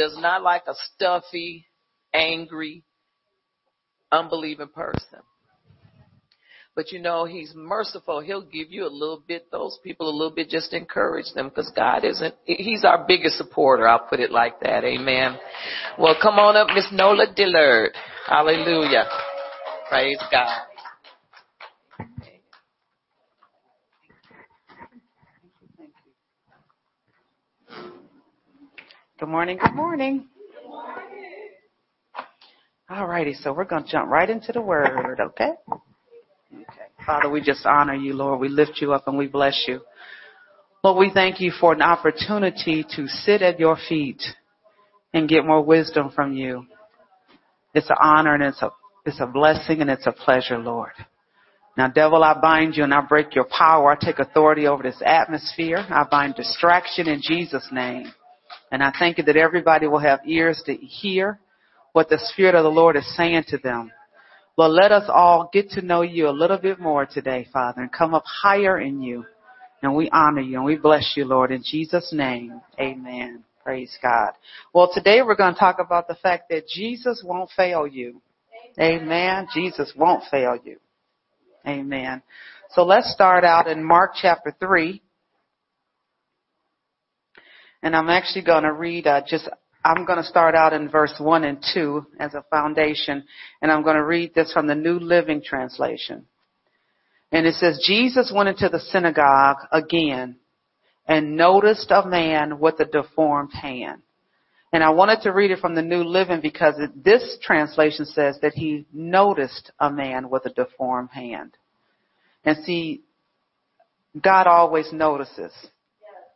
does not like a stuffy, angry, unbelieving person. But you know, he's merciful. He'll give you a little bit, those people a little bit, just encourage them because God isn't, he's our biggest supporter. I'll put it like that. Amen. Well, come on up, Miss Nola Dillard. Hallelujah. Praise God. Good morning, good morning. All righty, so we're going to jump right into the word, okay? Okay. Father, we just honor you, Lord. We lift you up and we bless you. Lord, we thank you for an opportunity to sit at your feet and get more wisdom from you. It's an honor and it's a, it's a blessing and it's a pleasure, Lord. Now, devil, I bind you and I break your power. I take authority over this atmosphere. I bind distraction in Jesus' name. And I thank you that everybody will have ears to hear what the Spirit of the Lord is saying to them. Lord, let us all get to know you a little bit more today, Father, and come up higher in you. And we honor you and we bless you, Lord, in Jesus' name. Amen. Praise God. Well, today we're going to talk about the fact that Jesus won't fail you. Amen. Jesus won't fail you. Amen. So let's start out in Mark chapter 3. And I'm actually going to read uh, just, I'm going to start out in verse 1 and 2 as a foundation. And I'm going to read this from the New Living Translation. And it says, Jesus went into the synagogue again and noticed a man with a deformed hand. And I wanted to read it from the New Living because it, this translation says that he noticed a man with a deformed hand. And see, God always notices.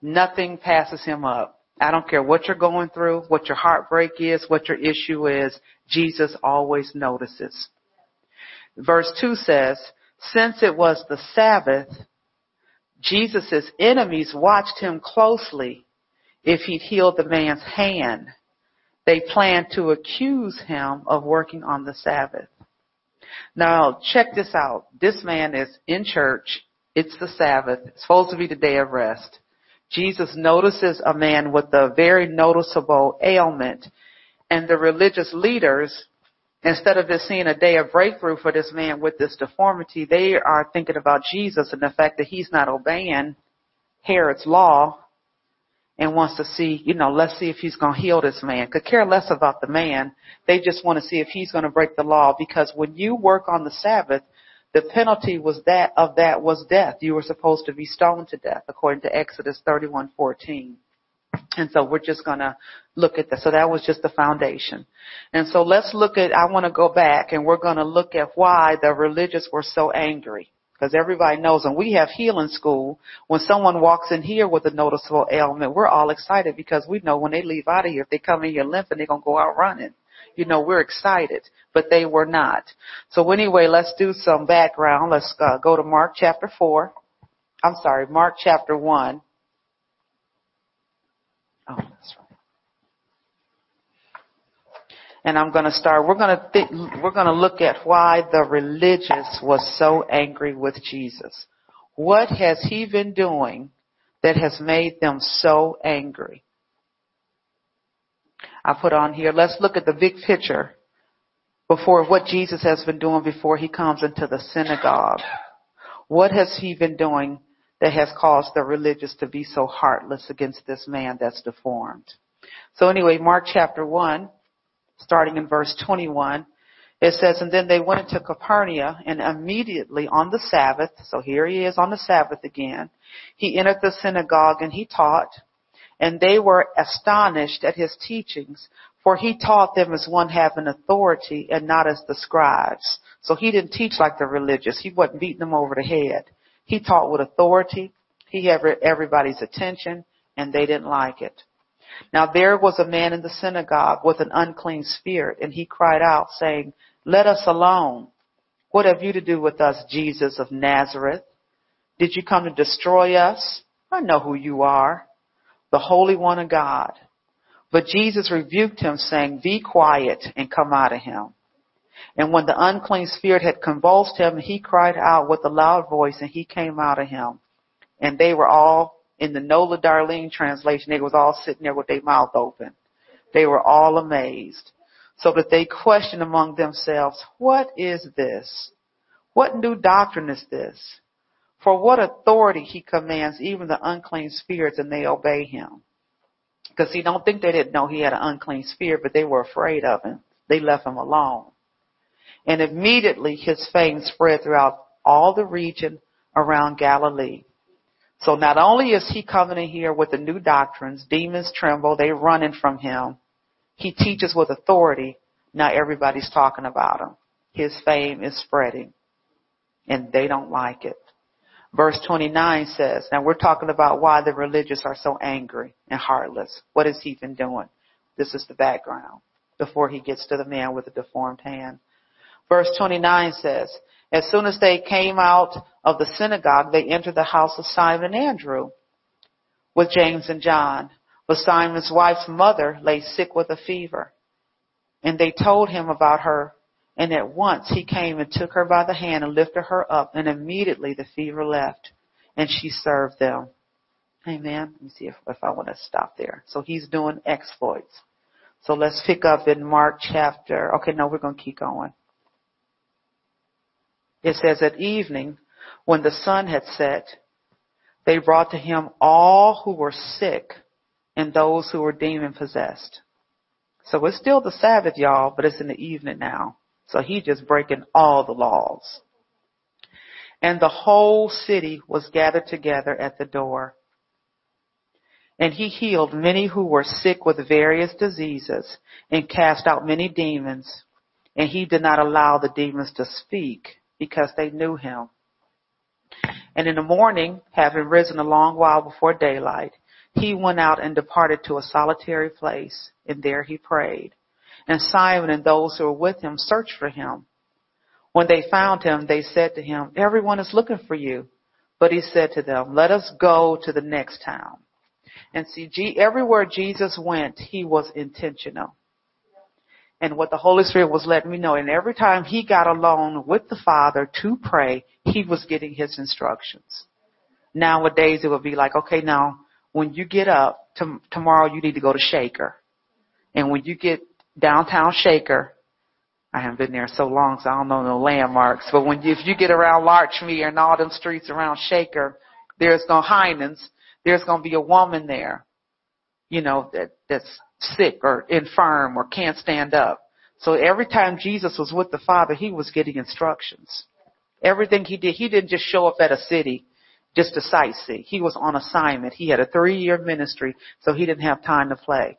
Nothing passes him up. I don't care what you're going through, what your heartbreak is, what your issue is. Jesus always notices. Verse 2 says, since it was the Sabbath, Jesus' enemies watched him closely if he'd healed the man's hand. They planned to accuse him of working on the Sabbath. Now, check this out. This man is in church. It's the Sabbath. It's supposed to be the day of rest. Jesus notices a man with a very noticeable ailment and the religious leaders, instead of just seeing a day of breakthrough for this man with this deformity, they are thinking about Jesus and the fact that he's not obeying Herod's law and wants to see, you know, let's see if he's going to heal this man. Could care less about the man. They just want to see if he's going to break the law because when you work on the Sabbath, the penalty was that of that was death. You were supposed to be stoned to death according to Exodus 31:14. And so we're just going to look at that. So that was just the foundation. And so let's look at, I want to go back and we're going to look at why the religious were so angry. Because everybody knows and we have healing school, when someone walks in here with a noticeable ailment, we're all excited because we know when they leave out of here, if they come in here limping, they're going to go out running you know, we're excited, but they were not. So anyway, let's do some background. Let's uh, go to Mark chapter 4. I'm sorry, Mark chapter 1. Oh, that's right. And I'm going to start, we're going to we're going to look at why the religious was so angry with Jesus. What has he been doing that has made them so angry? I put on here. Let's look at the big picture before what Jesus has been doing before he comes into the synagogue. What has he been doing that has caused the religious to be so heartless against this man that's deformed? So anyway, Mark chapter 1, starting in verse 21, it says, And then they went into Capernaum, and immediately on the Sabbath, so here he is on the Sabbath again, he entered the synagogue and he taught and they were astonished at his teachings, for he taught them as one having authority and not as the scribes. So he didn't teach like the religious. He wasn't beating them over the head. He taught with authority. He had everybody's attention and they didn't like it. Now there was a man in the synagogue with an unclean spirit and he cried out saying, let us alone. What have you to do with us, Jesus of Nazareth? Did you come to destroy us? I know who you are, the Holy One of God. But Jesus rebuked him saying, be quiet and come out of him. And when the unclean spirit had convulsed him, he cried out with a loud voice and he came out of him. And they were all, in the Nola Darlene translation, they was all sitting there with their mouth open. they were all amazed, so that they questioned among themselves, what is this? What new doctrine is this? For what authority he commands even the unclean spirits and they obey him. Because he don't think they didn't know he had an unclean spirit, but they were afraid of him. They left him alone. And immediately his fame spread throughout all the region around Galilee. So not only is he coming in here with the new doctrines, demons tremble, they running from him. He teaches with authority. Now everybody's talking about him. His fame is spreading. And they don't like it. Verse 29 says, now we're talking about why the religious are so angry and heartless. What has he been doing? This is the background before he gets to the man with the deformed hand. Verse 29 says, as soon as they came out of the synagogue, they entered the house of Simon and Andrew with James and John. But Simon's wife's mother lay sick with a fever. And they told him about her and at once he came and took her by the hand and lifted her up, and immediately the fever left, and she served them. Amen. Let me see if, if I want to stop there. So he's doing exploits. So let's pick up in Mark chapter. Okay, no, we're going to keep going. It says at evening, when the sun had set, they brought to him all who were sick and those who were demon possessed. So it's still the Sabbath, y'all, but it's in the evening now. So he just breaking all the laws. And the whole city was gathered together at the door. And he healed many who were sick with various diseases and cast out many demons. And he did not allow the demons to speak because they knew him. And in the morning, having risen a long while before daylight, he went out and departed to a solitary place, and there he prayed. And Simon and those who were with him searched for him. When they found him, they said to him, everyone is looking for you. But he said to them, let us go to the next town. And see, everywhere Jesus went, he was intentional. And what the Holy Spirit was letting me know, and every time he got alone with the Father to pray, he was getting his instructions. Nowadays it would be like, okay, now when you get up, to, tomorrow you need to go to Shaker. And when you get downtown Shaker. I haven't been there so long, so I don't know no landmarks. But when if you get around Larchmere and all them streets around Shaker, there's no Heinen's. There's to be a woman there, you know, that that's sick or infirm or can't stand up. So every time Jesus was with the Father, he was getting instructions. Everything he did, he didn't just show up at a city just to sightsee. He was on assignment. He had a three year ministry, so he didn't have time to play.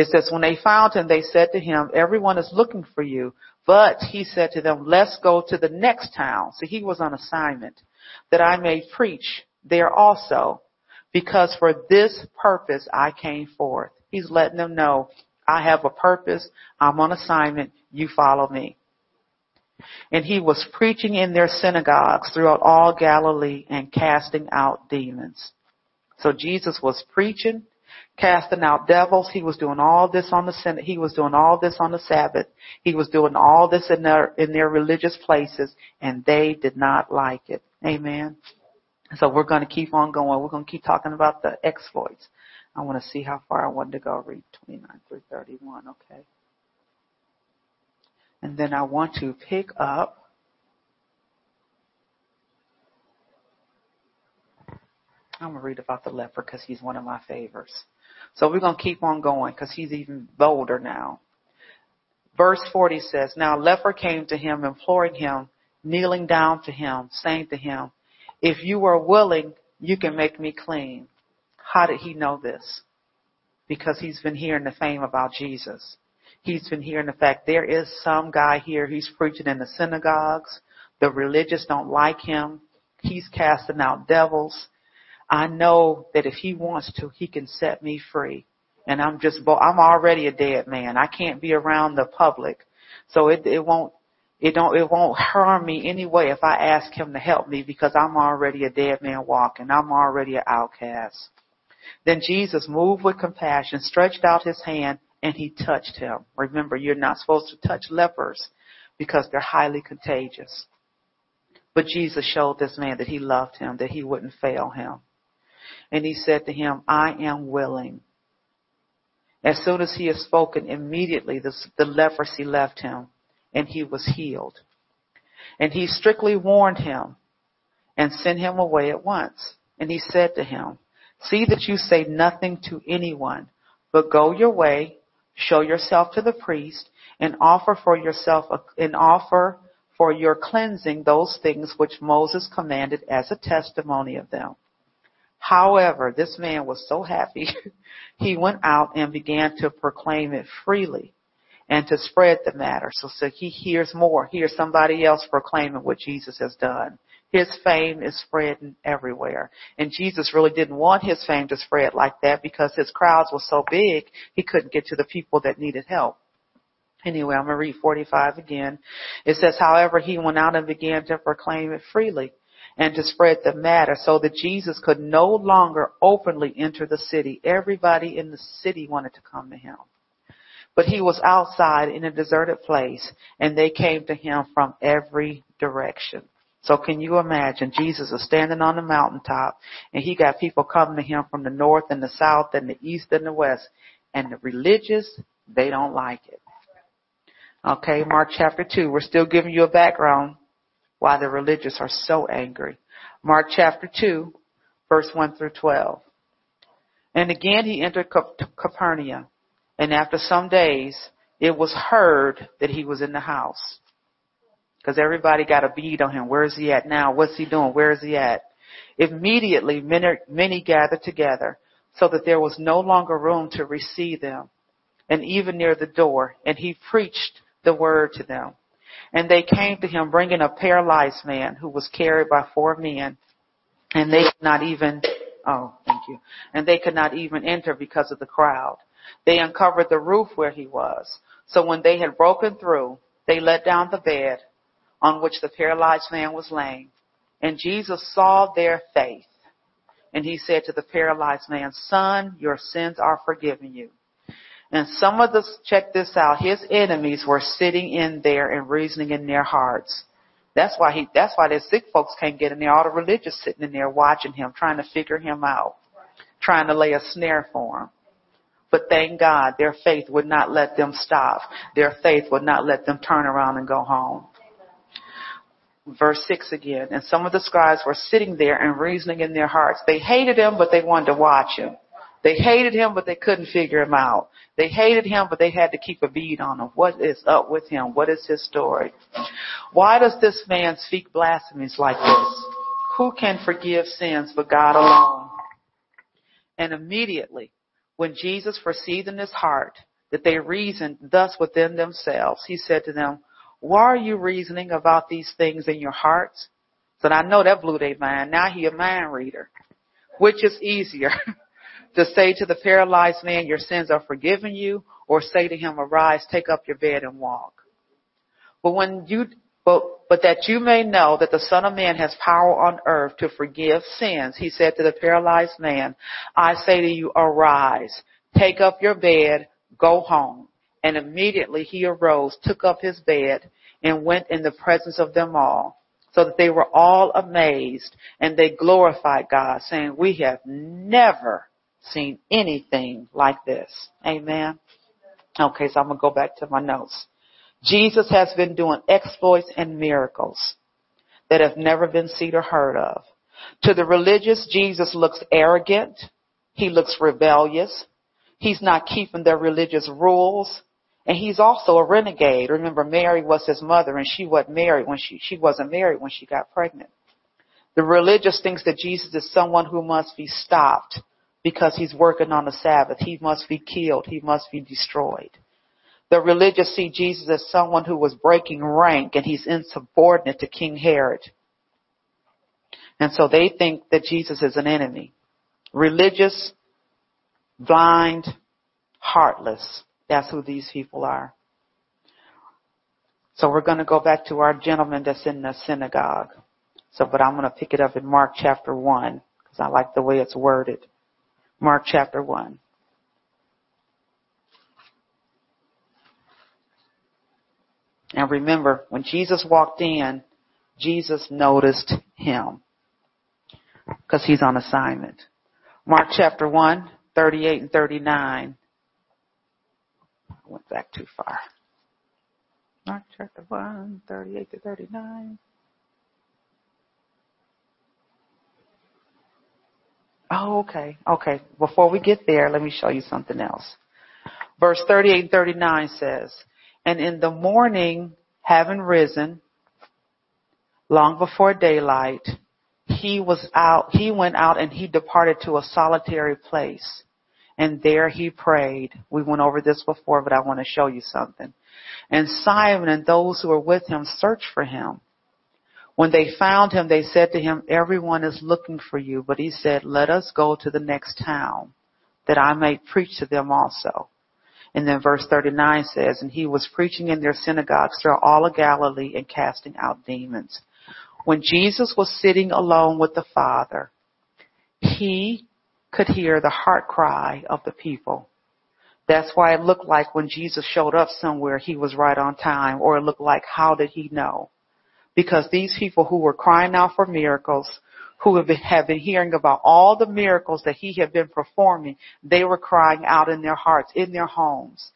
It says, when they found him, they said to him, everyone is looking for you. But he said to them, let's go to the next town. So he was on assignment that I may preach there also because for this purpose I came forth. He's letting them know I have a purpose. I'm on assignment. You follow me. And he was preaching in their synagogues throughout all Galilee and casting out demons. So Jesus was preaching casting out devils. He was doing all this on the. He was doing all this on the Sabbath. He was doing all this in their, in their religious places and they did not like it. Amen. So we're going to keep on going. We're going to keep talking about the exploits. I want to see how far I wanted to go. Read 29 through 31. Okay. And then I want to pick up I'm going to read about the leper because he's one of my favorites. So we're going to keep on going because he's even bolder now. Verse 40 says, Now leper came to him, imploring him, kneeling down to him, saying to him, If you are willing, you can make me clean. How did he know this? Because he's been hearing the fame about Jesus. He's been hearing the fact there is some guy here, he's preaching in the synagogues. The religious don't like him. He's casting out devils. I know that if he wants to, he can set me free. And I'm just, I'm already a dead man. I can't be around the public. So it, it won't, it don't, it won't harm me anyway if I ask him to help me because I'm already a dead man walking. I'm already an outcast. Then Jesus moved with compassion, stretched out his hand, and he touched him. Remember, you're not supposed to touch lepers because they're highly contagious. But Jesus showed this man that he loved him, that he wouldn't fail him. And he said to him, I am willing. As soon as he had spoken, immediately the, the leprosy left him and he was healed. And he strictly warned him and sent him away at once. And he said to him, see that you say nothing to anyone, but go your way, show yourself to the priest and offer for yourself an offer for your cleansing those things which Moses commanded as a testimony of them. However, this man was so happy, he went out and began to proclaim it freely and to spread the matter. So, so he hears more, hears somebody else proclaiming what Jesus has done. His fame is spreading everywhere. And Jesus really didn't want his fame to spread like that because his crowds were so big, he couldn't get to the people that needed help. Anyway, I'm going to read 45 again. It says, however, he went out and began to proclaim it freely and to spread the matter so that Jesus could no longer openly enter the city. Everybody in the city wanted to come to him. But he was outside in a deserted place and they came to him from every direction. So can you imagine Jesus is standing on the mountaintop and he got people coming to him from the north and the south and the east and the west and the religious, they don't like it. Okay, Mark chapter 2. We're still giving you a background why the religious are so angry. Mark chapter 2, verse 1 through 12. And again he entered Capernaum, and after some days it was heard that he was in the house. Because everybody got a bead on him. Where is he at now? What's he doing? Where is he at? Immediately many, many gathered together so that there was no longer room to receive them and even near the door. And he preached the word to them. And they came to him bringing a paralyzed man who was carried by four men. And they could not even, oh, thank you. And they could not even enter because of the crowd. They uncovered the roof where he was. So when they had broken through, they let down the bed on which the paralyzed man was laying. And Jesus saw their faith. And he said to the paralyzed man, son, your sins are forgiven you. And some of the, check this out, his enemies were sitting in there and reasoning in their hearts. That's why he, that's why the sick folks can't get in there. All the religious sitting in there watching him, trying to figure him out, trying to lay a snare for him. But thank God their faith would not let them stop. Their faith would not let them turn around and go home. Verse 6 again. And some of the scribes were sitting there and reasoning in their hearts. They hated him, but they wanted to watch him. They hated him, but they couldn't figure him out. They hated him, but they had to keep a bead on him. What is up with him? What is his story? Why does this man speak blasphemies like this? Who can forgive sins but God alone? And immediately, when Jesus perceived in his heart that they reasoned thus within themselves, he said to them, why are you reasoning about these things in your hearts? So I know that blew their mind. Now he a mind reader. Which is easier? to say to the paralyzed man, your sins are forgiven you, or say to him, arise, take up your bed and walk. But when you, but, but that you may know that the Son of Man has power on earth to forgive sins, he said to the paralyzed man, I say to you, arise, take up your bed, go home. And immediately he arose, took up his bed, and went in the presence of them all so that they were all amazed and they glorified God saying, we have never seen anything like this. Amen. Okay, so I'm going to go back to my notes. Jesus has been doing exploits and miracles that have never been seen or heard of. To the religious, Jesus looks arrogant. He looks rebellious. He's not keeping their religious rules. And he's also a renegade. Remember, Mary was his mother and she wasn't married when she, she wasn't married when she got pregnant. The religious thinks that Jesus is someone who must be stopped because he's working on the Sabbath. He must be killed. He must be destroyed. The religious see Jesus as someone who was breaking rank and he's insubordinate to King Herod. And so they think that Jesus is an enemy. Religious, blind, heartless. That's who these people are. So we're going to go back to our gentleman that's in the synagogue. So, but I'm going to pick it up in Mark chapter 1 because I like the way it's worded. Mark chapter 1. And remember, when Jesus walked in, Jesus noticed him because he's on assignment. Mark chapter 1, 38 and 39 I went back too far. Mark chapter 1, 38 to 39. Oh, okay. Okay. Before we get there, let me show you something else. Verse 38 and 39 says, And in the morning, having risen, long before daylight, he was out, he went out and he departed to a solitary place. And there he prayed. We went over this before, but I want to show you something. And Simon and those who were with him searched for him. When they found him, they said to him, everyone is looking for you. But he said, let us go to the next town that I may preach to them also. And then verse 39 says, and he was preaching in their synagogues throughout all of Galilee and casting out demons. When Jesus was sitting alone with the Father, he could hear the heart cry of the people. That's why it looked like when Jesus showed up somewhere, he was right on time, or it looked like, how did he know? Because these people who were crying out for miracles, who have been, hearing about all the miracles that he had been performing, they were crying out in their hearts, in their homes.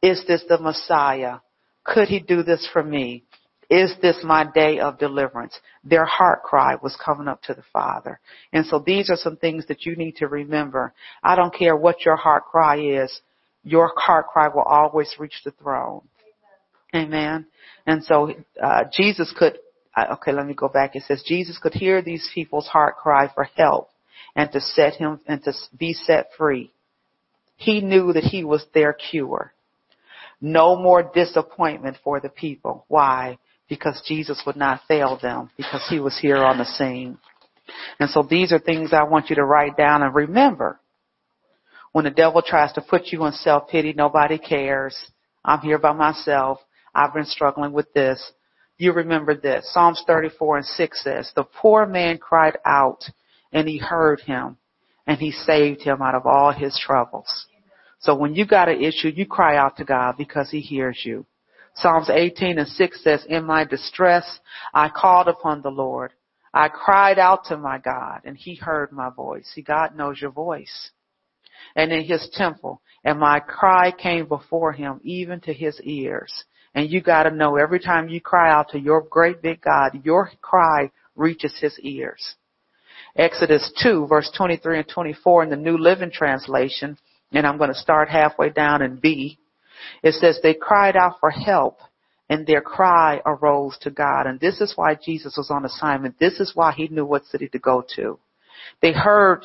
Is this the Messiah? Could he do this for me? Is this my day of deliverance? Their heart cry was coming up to the Father. And so these are some things that you need to remember. I don't care what your heart cry is. Your heart cry will always reach the throne. Amen. And so uh, Jesus could. Uh, okay, let me go back. It says Jesus could hear these people's heart cry for help and to set him and to be set free. He knew that he was their cure. No more disappointment for the people. Why? Because Jesus would not fail them because he was here on the scene. And so these are things I want you to write down and remember. When the devil tries to put you in self-pity, nobody cares. I'm here by myself. I've been struggling with this. You remember this. Psalms 34 and 6 says, the poor man cried out and he heard him and he saved him out of all his troubles. So when you got an issue, you cry out to God because he hears you. Psalms 18 and 6 says, in my distress, I called upon the Lord. I cried out to my God and he heard my voice. See, God knows your voice. And in his temple, and my cry came before him even to his ears. And you gotta know every time you cry out to your great big God, your cry reaches his ears. Exodus 2 verse 23 and 24 in the New Living Translation, and I'm to start halfway down in B. It says they cried out for help and their cry arose to God. And this is why Jesus was on assignment. This is why he knew what city to go to. They heard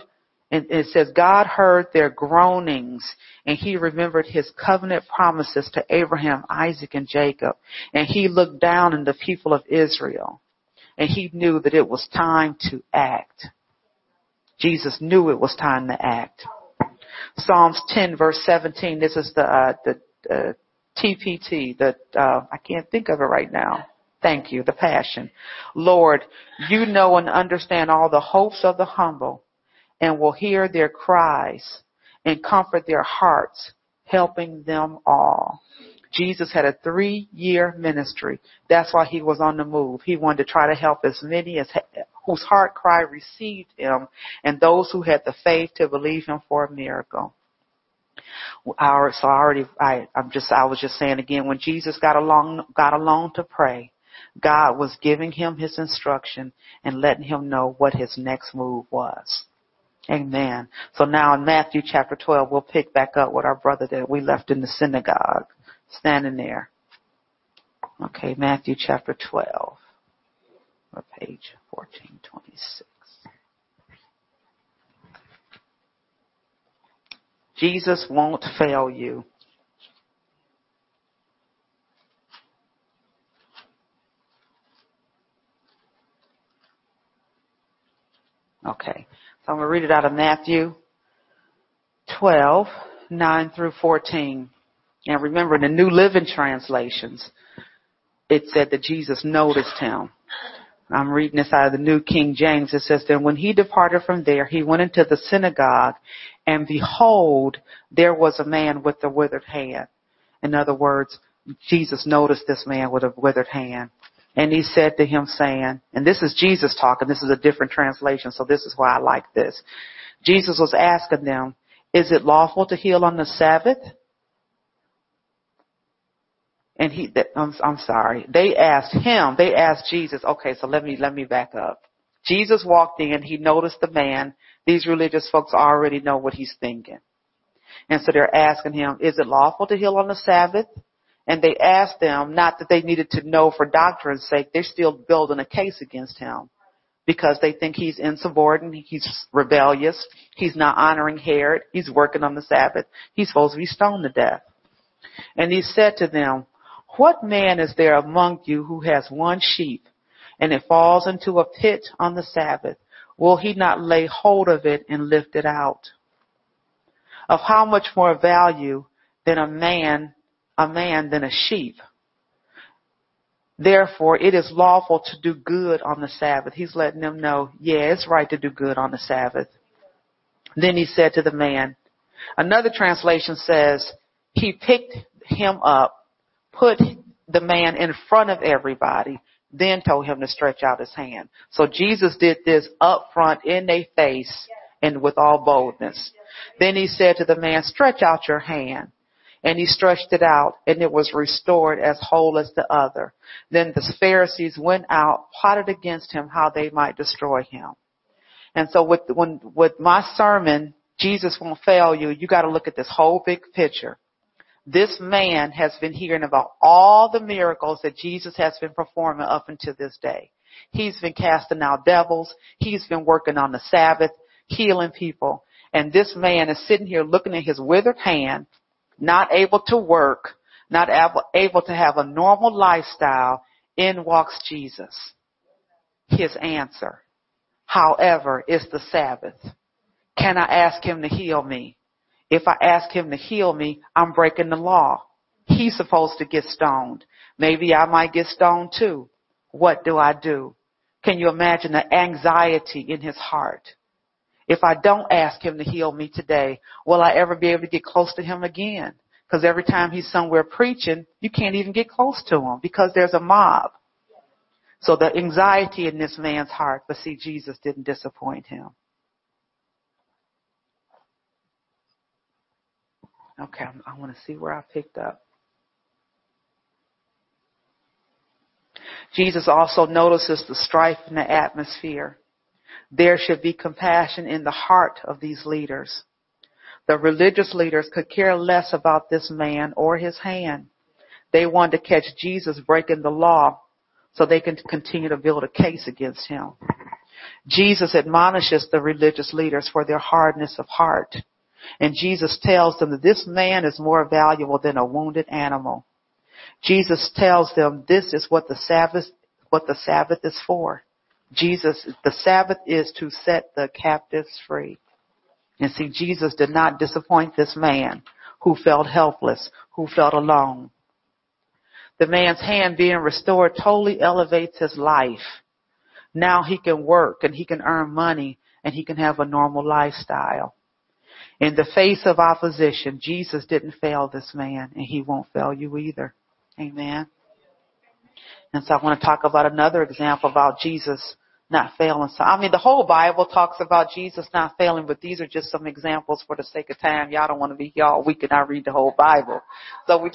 and it says God heard their groanings and he remembered his covenant promises to Abraham, Isaac, and Jacob. And he looked down on the people of Israel and he knew that it was time to act. Jesus knew it was time to act. Psalms 10 verse 17, this is the, uh, the, uh, TPT, the, uh, I can't think of it right now. Thank you, the passion. Lord, you know and understand all the hopes of the humble and will hear their cries and comfort their hearts, helping them all. Jesus had a three year ministry. That's why he was on the move. He wanted to try to help as many as whose heart cry received him and those who had the faith to believe him for a miracle. Our, so I already, I, I'm just, I was just saying again, when Jesus got along, got alone to pray, God was giving him his instruction and letting him know what his next move was. Amen. So now in Matthew chapter 12, we'll pick back up with our brother that we left in the synagogue, standing there. Okay, Matthew chapter 12, or page 1426. Jesus won't fail you. Okay. So I'm going to read it out of Matthew 12, 9 through 14. And remember, in the New Living Translations, it said that Jesus noticed him. I'm reading this out of the New King James. It says, Then when he departed from there, he went into the synagogue, and behold, there was a man with a withered hand. In other words, Jesus noticed this man with a withered hand. And he said to him saying, and this is Jesus talking, this is a different translation, so this is why I like this. Jesus was asking them, is it lawful to heal on the Sabbath and he, I'm, I'm sorry, they asked him, they asked Jesus, okay, so let me, let me back up. Jesus walked in, he noticed the man. These religious folks already know what he's thinking. And so they're asking him, is it lawful to heal on the Sabbath? And they asked them, not that they needed to know for doctrine's sake, they're still building a case against him because they think he's insubordinate, he's rebellious, he's not honoring Herod, he's working on the Sabbath, he's supposed to be stoned to death. And he said to them, what man is there among you who has one sheep and it falls into a pit on the Sabbath? Will he not lay hold of it and lift it out? Of how much more value than a man, a man than a sheep? Therefore, it is lawful to do good on the Sabbath. He's letting them know, yeah, it's right to do good on the Sabbath. Then he said to the man, another translation says, he picked him up, put the man in front of everybody, then told him to stretch out his hand. So Jesus did this up front in their face and with all boldness. Then he said to the man, stretch out your hand. And he stretched it out and it was restored as whole as the other. Then the Pharisees went out, plotted against him how they might destroy him. And so with, when, with my sermon, Jesus won't fail you, you gotta look at this whole big picture. This man has been hearing about all the miracles that Jesus has been performing up until this day. He's been casting out devils. He's been working on the Sabbath, healing people. And this man is sitting here looking at his withered hand, not able to work, not able, able to have a normal lifestyle, in walks Jesus. His answer, however, is the Sabbath. Can I ask him to heal me? If I ask him to heal me, I'm breaking the law. He's supposed to get stoned. Maybe I might get stoned too. What do I do? Can you imagine the anxiety in his heart? If I don't ask him to heal me today, will I ever be able to get close to him again? Because every time he's somewhere preaching, you can't even get close to him because there's a mob. So the anxiety in this man's heart, but see, Jesus didn't disappoint him. Okay, I want to see where I picked up. Jesus also notices the strife in the atmosphere. There should be compassion in the heart of these leaders. The religious leaders could care less about this man or his hand. They wanted to catch Jesus breaking the law so they can continue to build a case against him. Jesus admonishes the religious leaders for their hardness of heart. And Jesus tells them that this man is more valuable than a wounded animal. Jesus tells them this is what the Sabbath, what the Sabbath is for. Jesus, the Sabbath is to set the captives free. And see, Jesus did not disappoint this man who felt helpless, who felt alone. The man's hand being restored totally elevates his life. Now he can work and he can earn money and he can have a normal lifestyle. In the face of opposition, Jesus didn't fail this man and he won't fail you either. Amen. And so I want to talk about another example about Jesus not failing. So, I mean, the whole Bible talks about Jesus not failing, but these are just some examples for the sake of time. Y'all don't want to be here all week and I read the whole Bible. So we,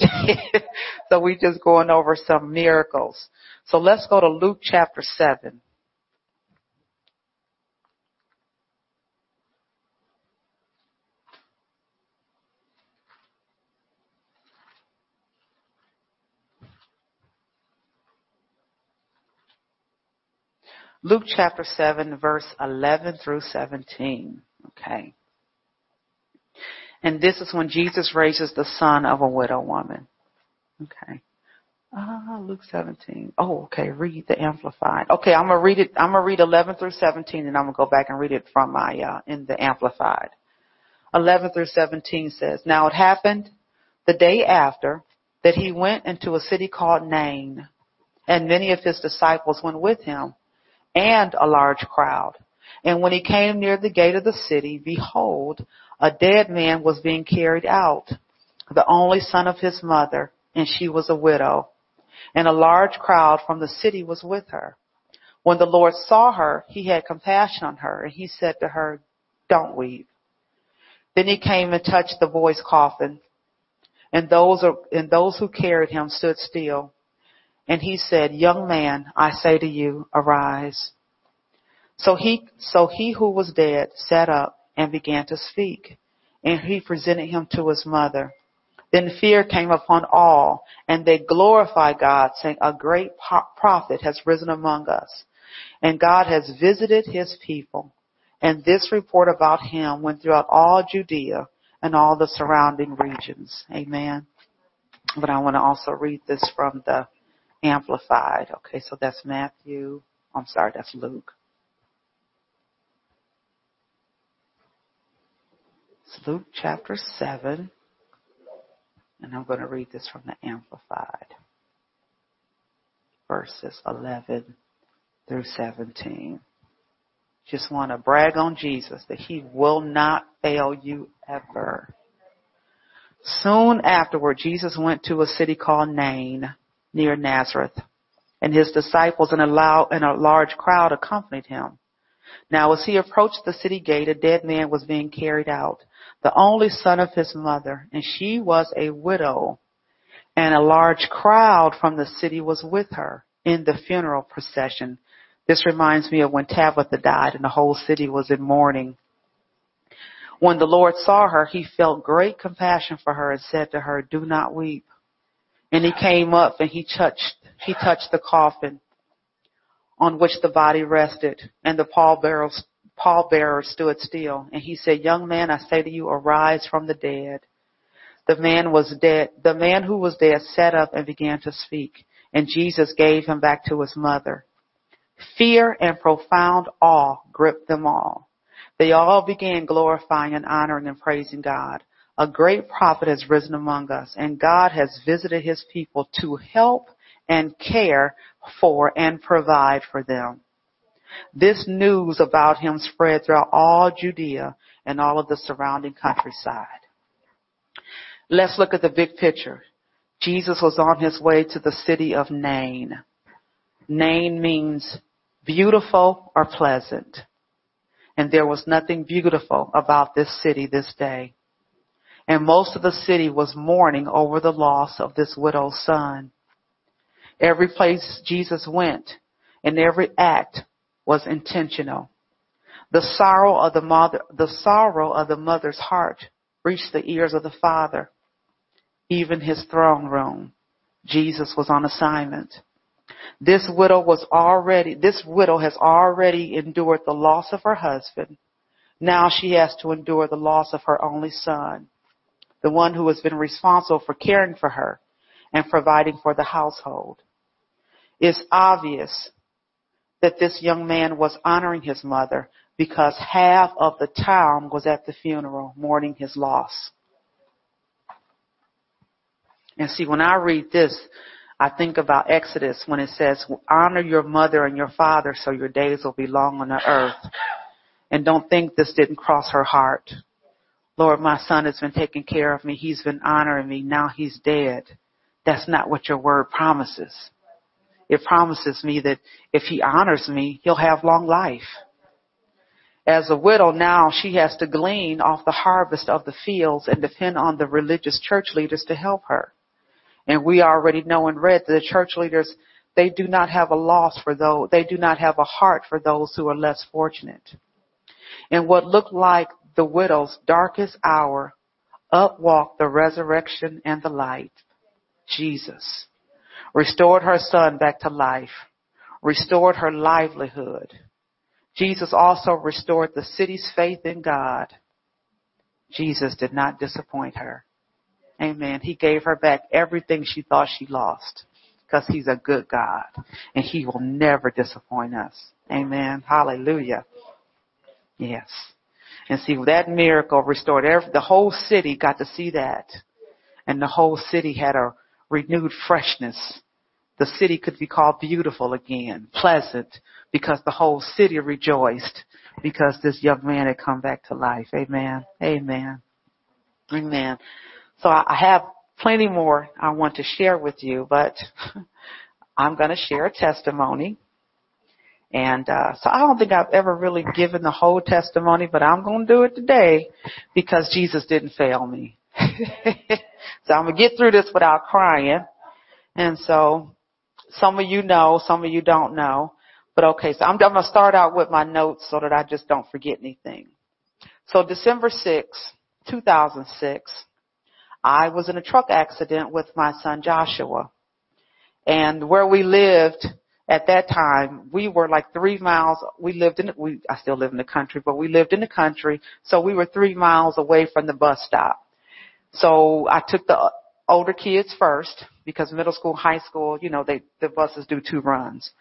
so we just going over some miracles. So let's go to Luke chapter 7. Luke chapter 7 verse 11 through 17. Okay. And this is when Jesus raises the son of a widow woman. Okay. Ah, uh, Luke 17. Oh, okay. Read the Amplified. Okay, I'm gonna read it. I'm gonna read 11 through 17, and I'm gonna go back and read it from my uh, in the Amplified. 11 through 17 says, Now it happened the day after that he went into a city called Nain, and many of his disciples went with him and a large crowd. And when he came near the gate of the city, behold, a dead man was being carried out, the only son of his mother, and she was a widow. And a large crowd from the city was with her. When the Lord saw her, he had compassion on her, and he said to her, Don't weep. Then he came and touched the boy's coffin. and those, and those who carried him stood still. And he said, Young man, I say to you, arise. So he, so he who was dead sat up and began to speak, and he presented him to his mother. Then fear came upon all, and they glorified God, saying, A great prophet has risen among us, and God has visited his people. And this report about him went throughout all Judea and all the surrounding regions. Amen. But I want to also read this from the Amplified. Okay, so that's Matthew. I'm sorry, that's Luke. It's Luke chapter 7. And I'm going to read this from the Amplified. Verses 11 through 17. Just want to brag on Jesus that he will not fail you ever. Soon afterward, Jesus went to a city called Nain near Nazareth, and his disciples and a, large crowd accompanied him. Now as he approached the city gate, a dead man was being carried out, the only son of his mother, and she was a widow, and a large crowd from the city was with her in the funeral procession. This reminds me of when Tabitha died and the whole city was in mourning. When the Lord saw her, he felt great compassion for her and said to her, do not weep. And he came up and he touched, he touched the coffin on which the body rested and the pallbearer, pallbearer stood still. And he said, young man, I say to you, arise from the dead. The man was dead. The man who was dead sat up and began to speak and Jesus gave him back to his mother. Fear and profound awe gripped them all. They all began glorifying and honoring and praising God. A great prophet has risen among us and God has visited his people to help and care for and provide for them. This news about him spread throughout all Judea and all of the surrounding countryside. Let's look at the big picture. Jesus was on his way to the city of Nain. Nain means beautiful or pleasant. And there was nothing beautiful about this city this day and most of the city was mourning over the loss of this widow's son. Every place Jesus went and every act was intentional. The sorrow of the mother, the sorrow of the mother's heart reached the ears of the father. Even his throne room. Jesus was on assignment. This widow was already, this widow has already endured the loss of her husband. Now she has to endure the loss of her only son the one who has been responsible for caring for her and providing for the household. It's obvious that this young man was honoring his mother because half of the town was at the funeral mourning his loss. And see, when I read this, I think about Exodus when it says, honor your mother and your father so your days will be long on the earth. And don't think this didn't cross her heart. Lord, my son has been taking care of me. He's been honoring me. Now he's dead. That's not what your word promises. It promises me that if he honors me, he'll have long life. As a widow now, she has to glean off the harvest of the fields and depend on the religious church leaders to help her. And we already know and read that the church leaders, they do not have a loss for those, they do not have a heart for those who are less fortunate. And what looked like the widow's darkest hour, up walked the resurrection and the light, Jesus. Restored her son back to life. Restored her livelihood. Jesus also restored the city's faith in God. Jesus did not disappoint her. Amen. He gave her back everything she thought she lost because he's a good God and he will never disappoint us. Amen. Hallelujah. Yes. And see, that miracle restored every, the whole city got to see that. And the whole city had a renewed freshness. The city could be called beautiful again, pleasant, because the whole city rejoiced because this young man had come back to life. Amen. Amen. Amen. So I have plenty more I want to share with you, but I'm going to share a testimony. And uh, so I don't think I've ever really given the whole testimony, but I'm going to do it today because Jesus didn't fail me. so I'm gonna get through this without crying. And so some of you know, some of you don't know. But okay, so I'm, I'm gonna start out with my notes so that I just don't forget anything. So December 6, 2006, I was in a truck accident with my son Joshua. And where we lived at that time, we were like three miles, we lived in, we, I still live in the country, but we lived in the country, so we were three miles away from the bus stop. So I took the older kids first, because middle school, high school, you know, they, the buses do two runs.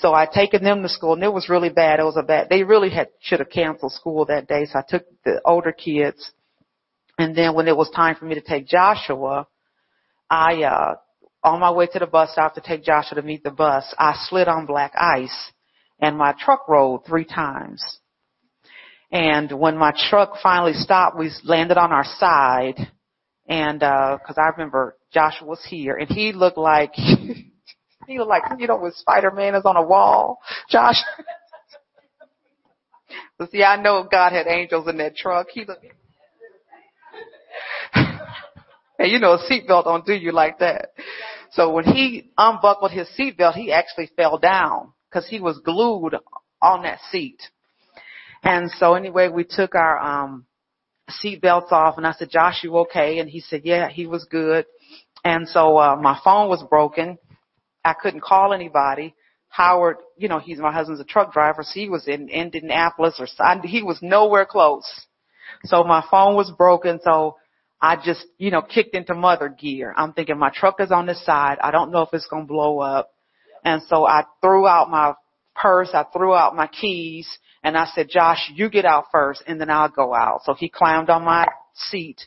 So I taken them to school and it was really bad. It was a bad, they really had, should have canceled school that day. So I took the older kids and then when it was time for me to take Joshua, I, uh, on my way to the bus stop to take Joshua to meet the bus, I slid on black ice and my truck rolled three times. And when my truck finally stopped, we landed on our side and, uh, cause I remember Joshua was here and he looked like, he looked like, you know, when Spider-Man is on a wall, Josh. but see, I know God had angels in that truck. He looked, and you know, a seatbelt don't do you like that. So when he unbuckled his seatbelt, he actually fell down because he was glued on that seat. And so anyway, we took our um seat belts off and I said, Josh, you okay? And he said, yeah, he was good. And so uh my phone was broken. I couldn't call anybody. Howard, you know, he's my husband's a truck driver, so he was in Indianapolis or he was nowhere close. So my phone was broken, so I just, you know, kicked into mother gear. I'm thinking my truck is on the side. I don't know if it's going to blow up. And so I threw out my purse. I threw out my keys and I said, Josh, you get out first and then I'll go out. So he climbed on my seat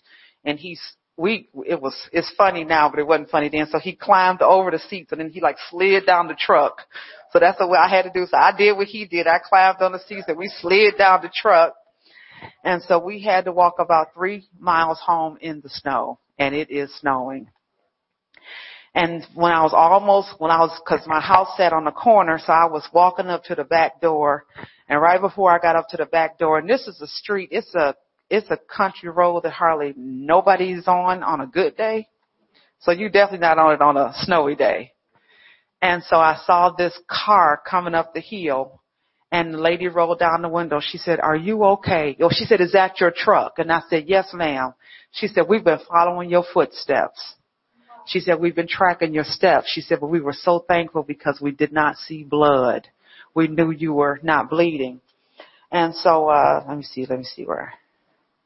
and he's, we, it was, it's funny now, but it wasn't funny then. So he climbed over the seats and then he like slid down the truck. So that's the way I had to do. So I did what he did. I climbed on the seats and we slid down the truck and so we had to walk about three miles home in the snow and it is snowing. And when I was almost, when I was, cause my house sat on the corner, so I was walking up to the back door and right before I got up to the back door, and this is a street, it's a, it's a country road that hardly nobody's on on a good day. So you're definitely not on it on a snowy day. And so I saw this car coming up the hill and the lady rolled down the window. She said, are you okay? Or she said, is that your truck? And I said, yes ma'am. She said, we've been following your footsteps. She said, we've been tracking your steps. She said, but we were so thankful because we did not see blood. We knew you were not bleeding. And so, uh, let me see, let me see where.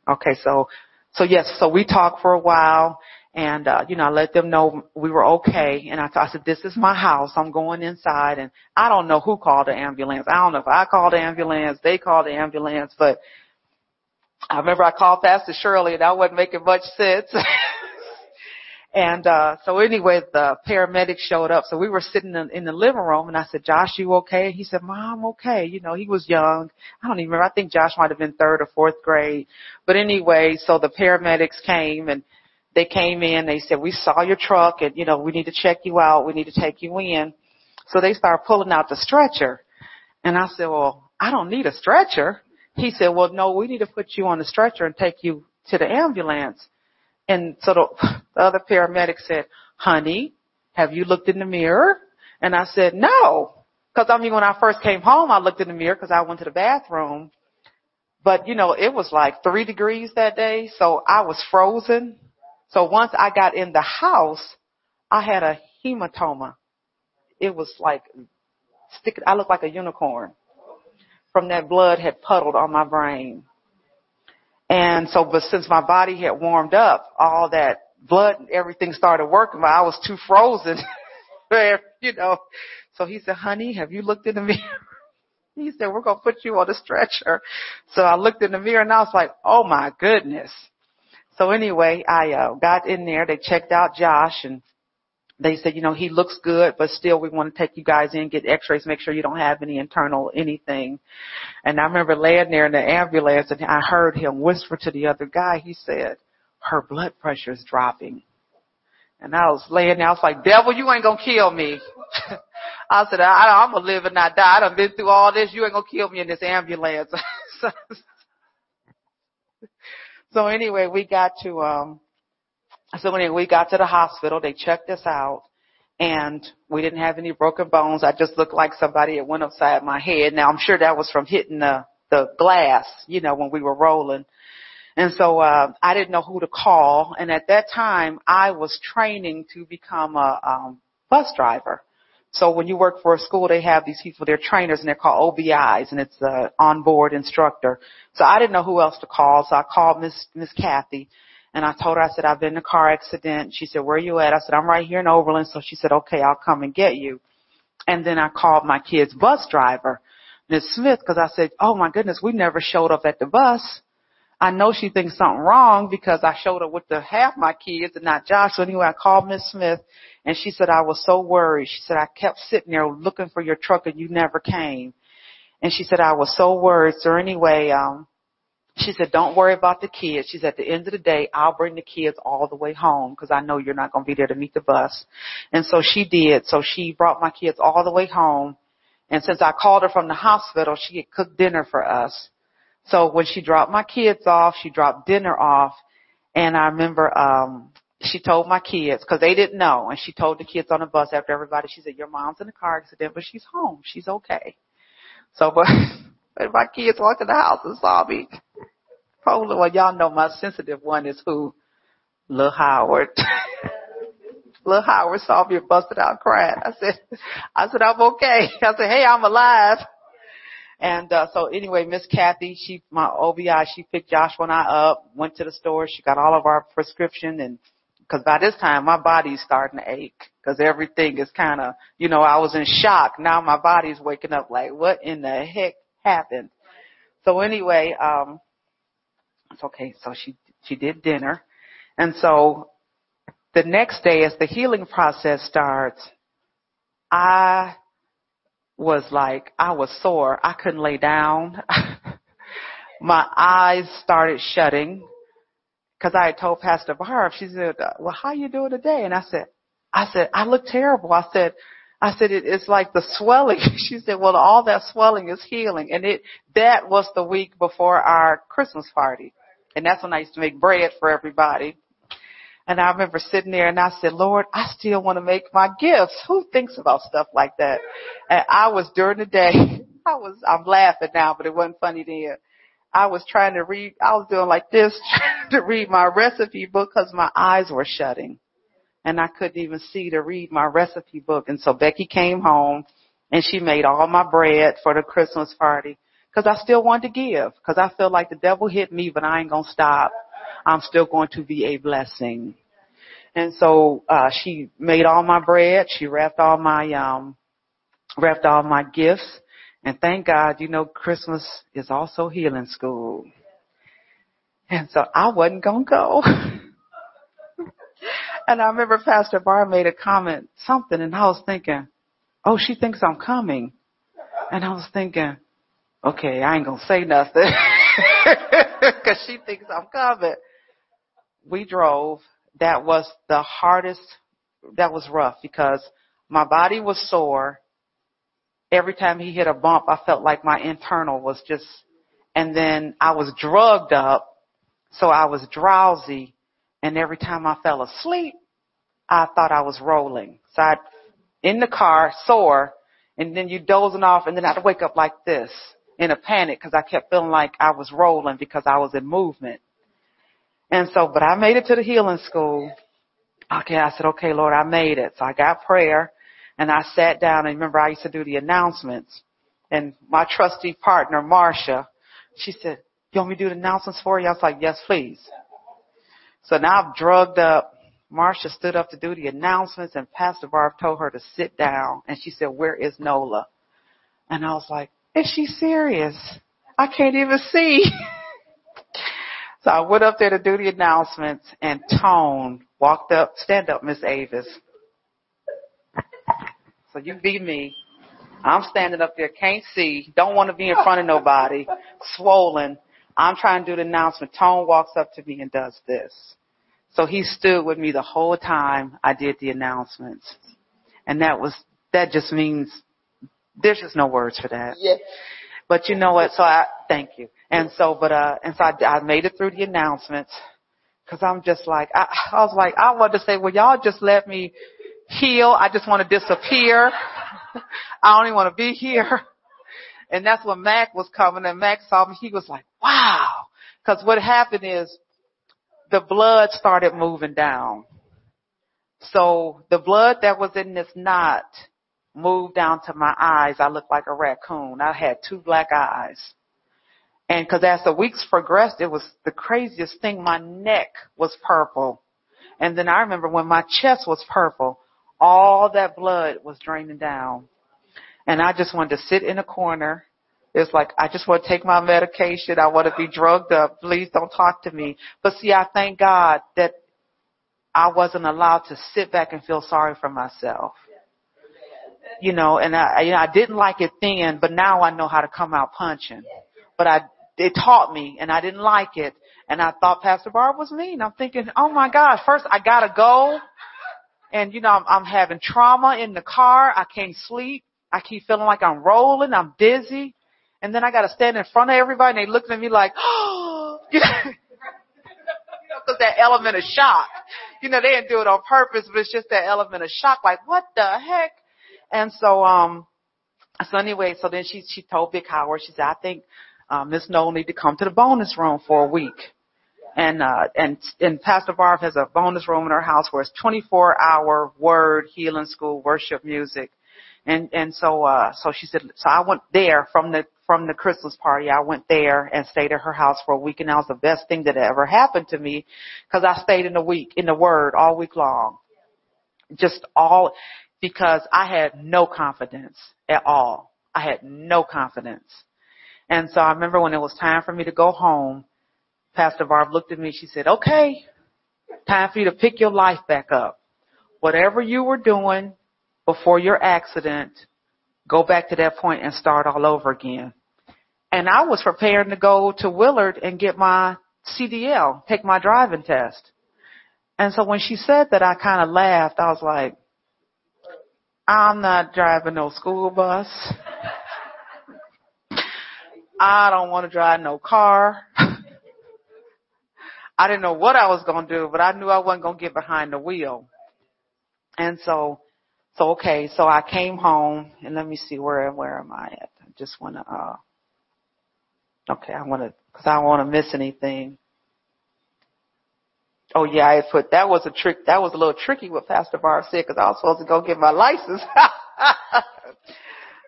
Okay, so, so yes, so we talked for a while and uh, you know, I let them know we were okay. And I, I said, "This is my house. I'm going inside." And I don't know who called the ambulance. I don't know if I called the ambulance, they called the ambulance, but I remember I called Pastor Shirley, and that wasn't making much sense. and uh so anyway, the paramedics showed up. So we were sitting in, in the living room, and I said, "Josh, you okay?" And he said, "Mom, okay." You know, he was young. I don't even remember. I think Josh might have been third or fourth grade. But anyway, so the paramedics came and they came in, they said, we saw your truck and, you know, we need to check you out. We need to take you in. So they started pulling out the stretcher. And I said, well, I don't need a stretcher. He said, well, no, we need to put you on the stretcher and take you to the ambulance. And so the, the other paramedic said, honey, have you looked in the mirror? And I said, no. Cause I mean, when I first came home, I looked in the mirror cause I went to the bathroom. But you know, it was like three degrees that day. So I was frozen. So once I got in the house, I had a hematoma. It was like stick. I looked like a unicorn from that blood had puddled on my brain. And so, but since my body had warmed up, all that blood and everything started working, but I was too frozen. you know. So he said, honey, have you looked in the mirror? He said, we're going to put you on a stretcher. So I looked in the mirror and I was like, oh my goodness. So anyway, I uh, got in there. They checked out Josh and they said, you know, he looks good, but still we want to take you guys in, get x-rays, make sure you don't have any internal anything. And I remember laying there in the ambulance and I heard him whisper to the other guy. He said, her blood pressure is dropping. And I was laying there. I was like, devil, you ain't to kill me. I said, I, I'm to live and not die. I've been through all this. You ain't to kill me in this ambulance. so anyway, we got to um So when we got to the hospital, they checked us out and we didn't have any broken bones. I just looked like somebody had went upside my head. Now I'm sure that was from hitting the, the glass, you know, when we were rolling. And so, uh, I didn't know who to call. And at that time, I was training to become a, um, bus driver. So when you work for a school, they have these people, they're trainers and they're called OBIs and it's an onboard instructor. So I didn't know who else to call. So I called Miss, Miss Kathy and I told her, I said, I've been in a car accident. She said, where are you at? I said, I'm right here in Overland. So she said, okay, I'll come and get you. And then I called my kid's bus driver, Miss Smith, because I said, oh my goodness, we never showed up at the bus. I know she thinks something wrong because I showed up with the half my kids and not Josh. So anyway, I called Miss Smith and she said I was so worried. She said I kept sitting there looking for your truck and you never came. And she said I was so worried. So anyway, um, she said, don't worry about the kids. She said, at the end of the day, I'll bring the kids all the way home because I know you're not going to be there to meet the bus. And so she did. So she brought my kids all the way home. And since I called her from the hospital, she had cooked dinner for us. So when she dropped my kids off, she dropped dinner off, and I remember um she told my kids because they didn't know, and she told the kids on the bus after everybody. She said, "Your mom's in a car accident, but she's home. She's okay." So, but, but my kids walked in the house and saw me. Probably, well, y'all know my sensitive one is who, Lil Howard. Lil Howard saw me and busted out crying. I said, I said, I'm okay. I said, hey, I'm alive. And uh, so anyway, Miss Kathy, she my OBI, she picked Joshua and I up, went to the store, she got all of our prescription, and because by this time my body's starting to ache because everything is kind of, you know, I was in shock. Now my body's waking up like, what in the heck happened? So anyway, um, it's okay. So she she did dinner, and so the next day, as the healing process starts, I was like, I was sore. I couldn't lay down. My eyes started shutting because I had told Pastor Barb, she said, well, how you doing today? And I said, I said, I look terrible. I said, I said, it, it's like the swelling. she said, well, all that swelling is healing. And it, that was the week before our Christmas party. And that's when I used to make bread for everybody. And I remember sitting there and I said, Lord, I still want to make my gifts. Who thinks about stuff like that? And I was during the day, I was, I'm laughing now, but it wasn't funny then. I was trying to read, I was doing like this, trying to read my recipe book because my eyes were shutting. And I couldn't even see to read my recipe book. And so Becky came home and she made all my bread for the Christmas party because I still wanted to give because I feel like the devil hit me, but I ain't going to stop. I'm still going to be a blessing. And so, uh, she made all my bread. She wrapped all my, um, wrapped all my gifts. And thank God, you know, Christmas is also healing school. And so I wasn't going to go. and I remember Pastor Barb made a comment, something, and I was thinking, oh, she thinks I'm coming. And I was thinking, okay, I ain't going to say nothing. Cause she thinks I'm coming we drove, that was the hardest, that was rough because my body was sore. Every time he hit a bump, I felt like my internal was just, and then I was drugged up, so I was drowsy, and every time I fell asleep, I thought I was rolling. So I, in the car, sore, and then you dozing off, and then I'd wake up like this in a panic because I kept feeling like I was rolling because I was in movement. And so, but I made it to the healing school. Okay, I said, okay, Lord, I made it. So I got prayer and I sat down and remember I used to do the announcements and my trusty partner, Marcia, she said, you want me to do the announcements for you? I was like, yes, please. So now I've drugged up. Marcia stood up to do the announcements and Pastor Barb told her to sit down and she said, where is Nola? And I was like, is she serious? I can't even see. So I went up there to do the announcements and Tone walked up, stand up, Miss Avis. So you be me. I'm standing up there, can't see, don't want to be in front of nobody, swollen. I'm trying to do the announcement. Tone walks up to me and does this. So he stood with me the whole time I did the announcements. And that was, that just means, there's just no words for that. Yeah. But you know what? So I, thank you. And so, but, uh, and so I, I made it through the announcements. Cause I'm just like, I, I was like, I wanted to say, well, y'all just let me heal. I just want to disappear. I don't even want to be here. And that's when Mac was coming and Mac saw me. He was like, wow. Cause what happened is the blood started moving down. So the blood that was in this knot moved down to my eyes. I looked like a raccoon. I had two black eyes. And cause as the weeks progressed, it was the craziest thing. My neck was purple. And then I remember when my chest was purple, all that blood was draining down. And I just wanted to sit in a corner. It's like, I just want to take my medication. I want to be drugged up. Please don't talk to me. But see, I thank God that I wasn't allowed to sit back and feel sorry for myself. You know, and I, you know, I didn't like it then, but now I know how to come out punching. But I, it taught me and I didn't like it. And I thought Pastor Barb was mean. I'm thinking, oh my gosh, first I gotta go. And you know, I'm, I'm having trauma in the car. I can't sleep. I keep feeling like I'm rolling. I'm dizzy. And then I got to stand in front of everybody and they looking at me like, oh, you know, because that element of shock. You know, they didn't do it on purpose, but it's just that element of shock. Like, what the heck? And so, um, so anyway, so then she, she told Vic Howard, she said, I think, uh, Miss Noel need to come to the bonus room for a week. And, uh, and, and Pastor Barb has a bonus room in her house where it's 24 hour word, healing school, worship music. And, and so, uh, so she said, so I went there from the, from the Christmas party. I went there and stayed at her house for a week and that was the best thing that ever happened to me because I stayed in the week, in the word all week long. Just all, because I had no confidence at all. I had no confidence. And so I remember when it was time for me to go home, Pastor Barb looked at me, she said, okay, time for you to pick your life back up. Whatever you were doing, before your accident, go back to that point and start all over again. And I was preparing to go to Willard and get my CDL, take my driving test. And so when she said that, I kind of laughed. I was like, I'm not driving no school bus. I don't want to drive no car. I didn't know what I was going to do, but I knew I wasn't going to get behind the wheel. And so so okay, so I came home and let me see where where am I at? I just want to uh okay, I want to cuz I don't want to miss anything. Oh yeah, I put that was a trick. That was a little tricky what Pastor Barb said because I was supposed to go get my license.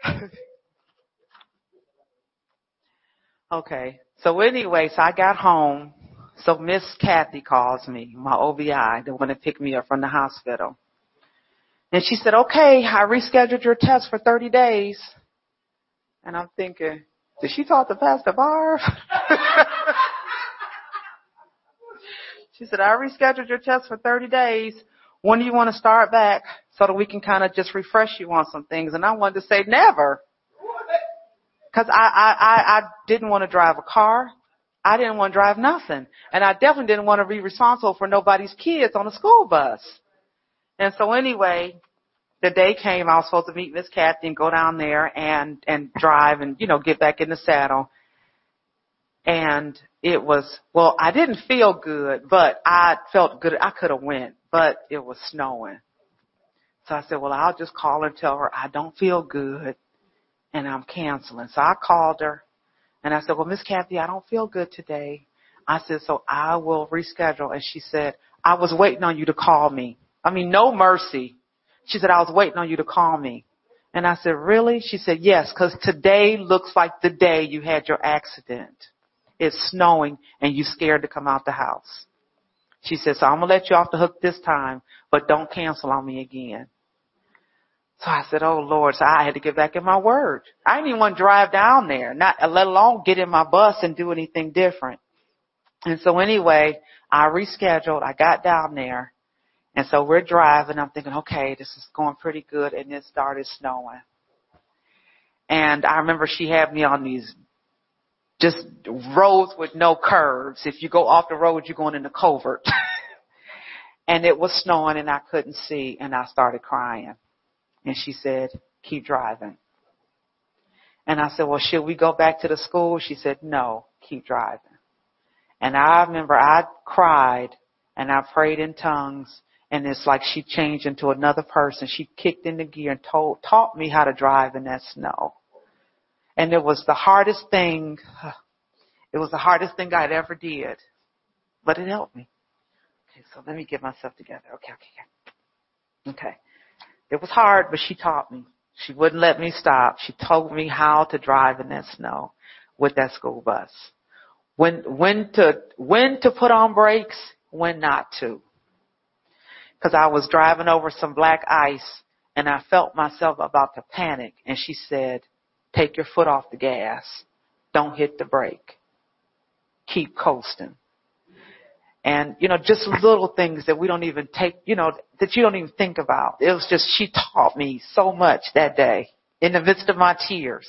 okay, so anyway, so I got home. So Miss Kathy calls me, my OBI, the one that picked me up from the hospital. And she said, okay, I rescheduled your test for 30 days. And I'm thinking, did she talk to Pastor Barb? she said, I rescheduled your test for 30 days. When do you want to start back so that we can kind of just refresh you on some things? And I wanted to say never. Cause I, I, I, I didn't want to drive a car. I didn't want to drive nothing. And I definitely didn't want to be responsible for nobody's kids on a school bus. And so anyway, the day came, I was supposed to meet Miss Kathy and go down there and, and drive and, you know, get back in the saddle. And it was, well, I didn't feel good, but I felt good. I could have went, but it was snowing. So I said, well, I'll just call her and tell her I don't feel good and I'm canceling. So I called her and I said, well, Miss Kathy, I don't feel good today. I said, so I will reschedule. And she said, I was waiting on you to call me. I mean, no mercy. She said, I was waiting on you to call me. And I said, really? She said, yes, because today looks like the day you had your accident. It's snowing and you scared to come out the house. She said, so I'm going to let you off the hook this time, but don't cancel on me again. So I said, oh Lord, so I had to get back in my word. I didn't even want to drive down there, not, let alone get in my bus and do anything different. And so anyway, I rescheduled. I got down there and so we're driving. I'm thinking, okay, this is going pretty good. And it started snowing. And I remember she had me on these just roads with no curves. If you go off the road, you're going in the covert. and it was snowing and I couldn't see and I started crying. And she said, keep driving. And I said, well, should we go back to the school? She said, no, keep driving. And I remember I cried and I prayed in tongues and it's like she changed into another person. She kicked into gear and told, taught me how to drive in that snow. And it was the hardest thing, it was the hardest thing I'd ever did, but it helped me. Okay, so let me get myself together. Okay, okay, okay, okay. It was hard, but she taught me. She wouldn't let me stop. She told me how to drive in that snow with that school bus. When, when to, when to put on brakes, when not to. Cause I was driving over some black ice and I felt myself about to panic and she said, take your foot off the gas. Don't hit the brake. Keep coasting. And, you know, just little things that we don't even take, you know, that you don't even think about. It was just, she taught me so much that day in the midst of my tears.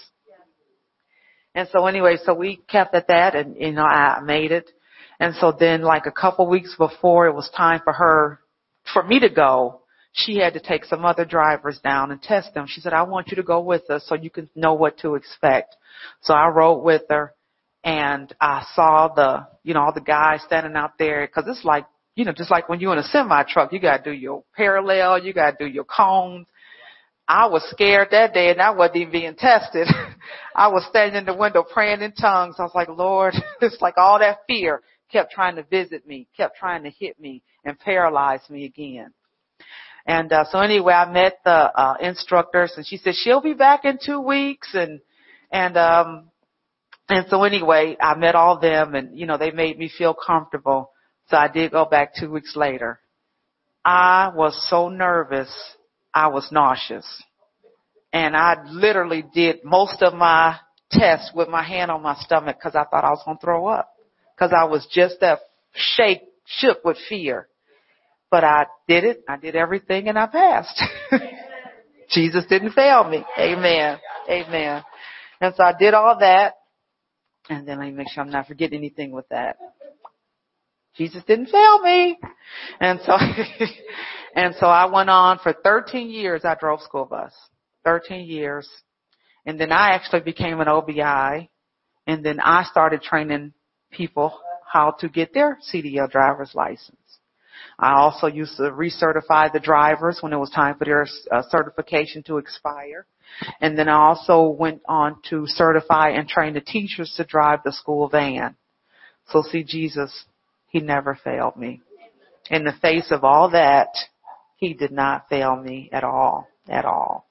And so anyway, so we kept at that and, you know, I made it. And so then like a couple weeks before it was time for her, for me to go, she had to take some other drivers down and test them. She said, I want you to go with us so you can know what to expect. So I rode with her and I saw the, you know, all the guys standing out there because it's like, you know, just like when you're in a semi truck, you got to do your parallel, you got to do your cones. I was scared that day and I wasn't even being tested. I was standing in the window praying in tongues. I was like, Lord, it's like all that fear kept trying to visit me, kept trying to hit me and paralyze me again. And uh, so anyway, I met the uh, instructors, and she said she'll be back in two weeks, and and um, and so anyway, I met all them and, you know, they made me feel comfortable. So I did go back two weeks later. I was so nervous, I was nauseous. And I literally did most of my tests with my hand on my stomach because I thought I was going to throw up. Because I was just that shake, shook with fear. But I did it. I did everything and I passed. Jesus didn't fail me. Amen. Amen. And so I did all that. And then let me make sure I'm not forgetting anything with that. Jesus didn't fail me. And so, and so I went on for 13 years. I drove school bus. 13 years. And then I actually became an OBI. And then I started training people how to get their CDL driver's license. I also used to recertify the drivers when it was time for their uh, certification to expire. And then I also went on to certify and train the teachers to drive the school van. So see, Jesus, He never failed me. In the face of all that, He did not fail me at all, at all.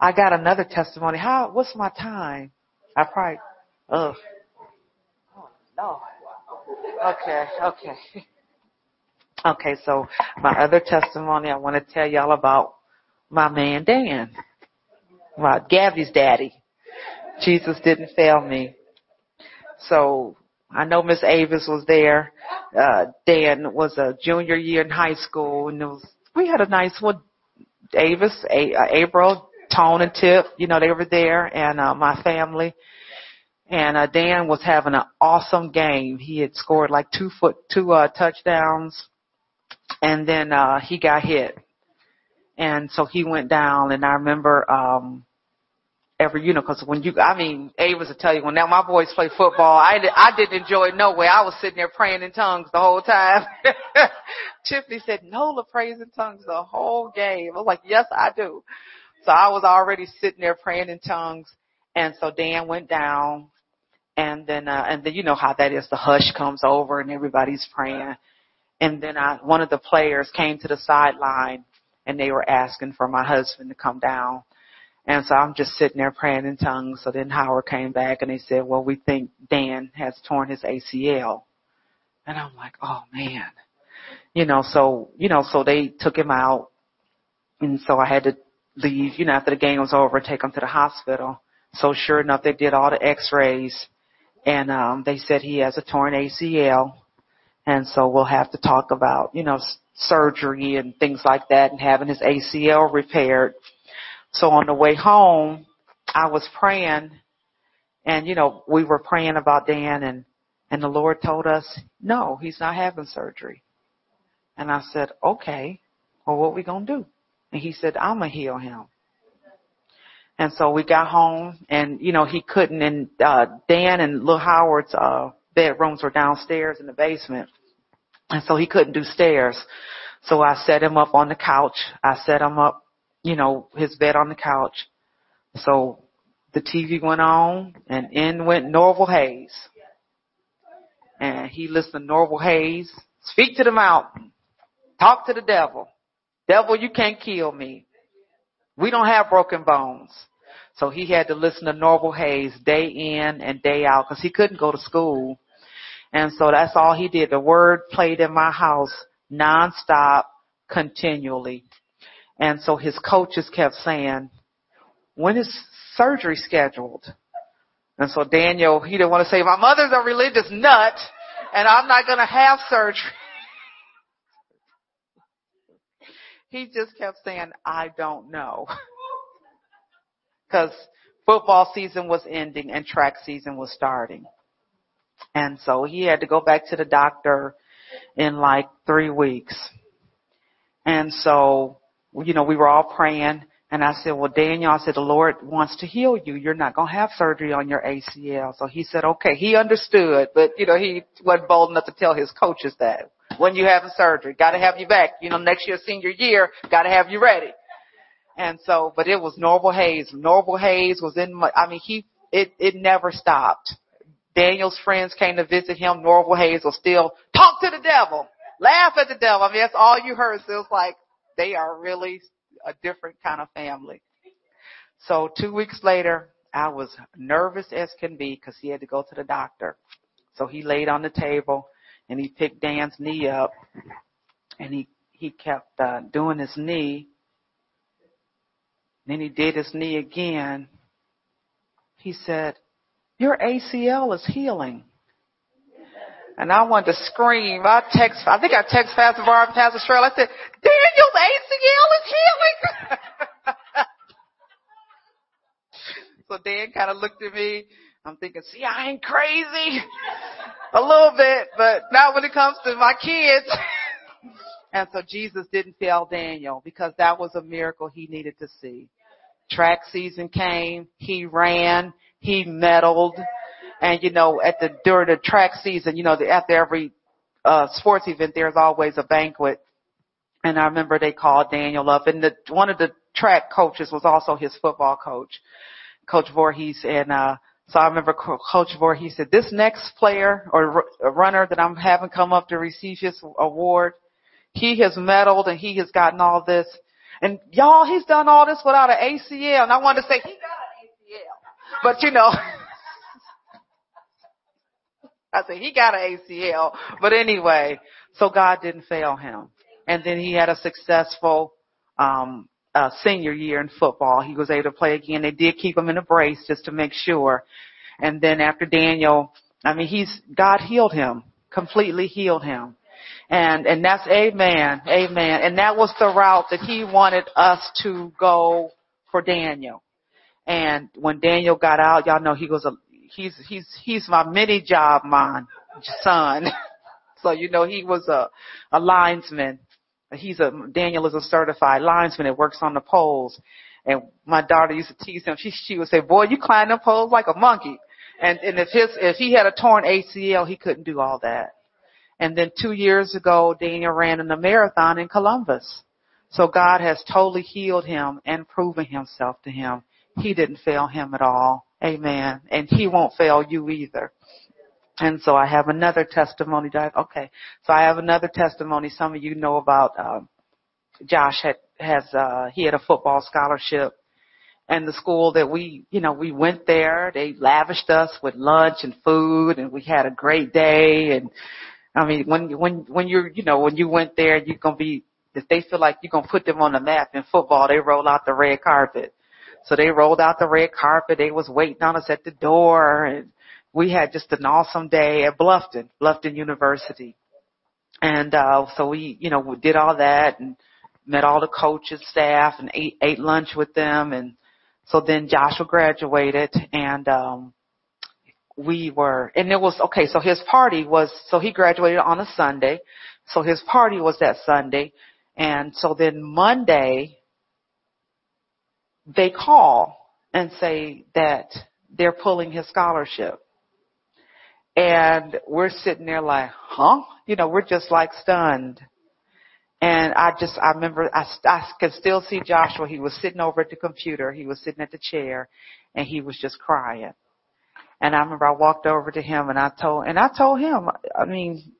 I got another testimony. How, what's my time? I probably, ugh. Oh, no. Okay, okay. Okay, so my other testimony I want to tell y'all about my man Dan. My Gabby's daddy. Jesus didn't fail me. So I know Miss Avis was there. Uh, Dan was a junior year in high school and it was, we had a nice one. Avis, a- uh, April, Tone and Tip, you know, they were there and, uh, my family. And, uh, Dan was having an awesome game. He had scored like two foot, two, uh, touchdowns and then uh he got hit. And so he went down and i remember um every you know because when you i mean Avis will tell you when now my boys play football i i didn't enjoy it no way. I was sitting there praying in tongues the whole time. Tiffany said nola prays in tongues the whole game. I was like yes i do. So i was already sitting there praying in tongues. And so dan went down. And then uh and then you know how that is. The hush comes over and everybody's praying and then I, one of the players came to the sideline and they were asking for my husband to come down. And so I'm just sitting there praying in tongues. So then Howard came back and they said, well, we think Dan has torn his ACL. And I'm like, oh man. You know, so, you know, so they took him out. And so I had to leave, you know, after the game was over, take him to the hospital. So sure enough, they did all the x-rays and, um, they said he has a torn ACL and so we'll have to talk about, you know, surgery and things like that and having his ACL repaired. So on the way home, I was praying and, you know, we were praying about Dan and, and the Lord told us, no, he's not having surgery. And I said, okay, well, what we going to do? And he said, I'm going to heal him. And so we got home and, you know, he couldn't and, uh, Dan and Lil Howard's, uh, bedrooms were downstairs in the basement. And so he couldn't do stairs. So I set him up on the couch. I set him up, you know, his bed on the couch. So the TV went on and in went Norval Hayes. And he listened to Norval Hayes. Speak to the mountain. Talk to the devil. Devil, you can't kill me. We don't have broken bones. So he had to listen to Norval Hayes day in and day out because he couldn't go to school. And so that's all he did. The word played in my house nonstop, continually. And so his coaches kept saying, when is surgery scheduled? And so Daniel, he didn't want to say, my mother's a religious nut and I'm not going to have surgery. he just kept saying, I don't know. Cause football season was ending and track season was starting. And so he had to go back to the doctor in like three weeks. And so, you know, we were all praying and I said, well, Daniel, I said, the Lord wants to heal you. You're not going to have surgery on your ACL. So he said, okay. He understood, but you know, he wasn't bold enough to tell his coaches that. When you have a surgery, got to have you back. You know, next year, senior year, got to have you ready. And so, but it was Norval Hayes. Norval Hayes was in my, I mean, he, it, it never stopped. Daniel's friends came to visit him. Norval Hayes was still talk to the devil, laugh at the devil. I mean, that's all you heard. So it was like they are really a different kind of family. So two weeks later, I was nervous as can be because he had to go to the doctor. So he laid on the table and he picked Dan's knee up and he, he kept uh, doing his knee. Then he did his knee again. He said, your ACL is healing. And I wanted to scream. I text, I think I text Pastor Barb, Pastor Cheryl. I said, Daniel's ACL is healing. so Dan kind of looked at me. I'm thinking, see, I ain't crazy. A little bit, but not when it comes to my kids. and so Jesus didn't fail Daniel because that was a miracle he needed to see. Track season came. He ran. He medaled. And you know, at the, during the track season, you know, after every, uh, sports event, there's always a banquet. And I remember they called Daniel up and the, one of the track coaches was also his football coach, Coach Voorhees. And, uh, so I remember Coach Voorhees said, this next player or runner that I'm having come up to receive his award, he has medaled and he has gotten all this. And y'all, he's done all this without an ACL. And I wanted to say, he got. But you know, I said, he got an ACL. But anyway, so God didn't fail him. And then he had a successful, um, uh, senior year in football. He was able to play again. They did keep him in a brace just to make sure. And then after Daniel, I mean, he's, God healed him, completely healed him. And, and that's amen, amen. And that was the route that he wanted us to go for Daniel. And when Daniel got out, y'all know he was a, he's, he's, he's my mini job man, son. so you know he was a, a linesman. He's a, Daniel is a certified linesman that works on the poles. And my daughter used to tease him. She, she would say, boy, you climb the poles like a monkey. And, and if his, if he had a torn ACL, he couldn't do all that. And then two years ago, Daniel ran in a marathon in Columbus. So God has totally healed him and proven himself to him. He didn't fail him at all. Amen. And he won't fail you either. And so I have another testimony. Okay. So I have another testimony. Some of you know about, um, Josh had, has, uh, he had a football scholarship and the school that we, you know, we went there. They lavished us with lunch and food and we had a great day and I mean, when when when you're you know when you went there, you're gonna be if they feel like you're gonna put them on the map in football, they roll out the red carpet. So they rolled out the red carpet. They was waiting on us at the door, and we had just an awesome day at Bluffton, Bluffton University. And uh so we, you know, we did all that and met all the coaches, staff, and ate ate lunch with them. And so then Joshua graduated, and um we were, and it was, okay, so his party was, so he graduated on a Sunday. So his party was that Sunday. And so then Monday, they call and say that they're pulling his scholarship. And we're sitting there like, huh? You know, we're just like stunned. And I just, I remember, I, I can still see Joshua. He was sitting over at the computer. He was sitting at the chair and he was just crying. And I remember I walked over to him and I told, and I told him, I mean,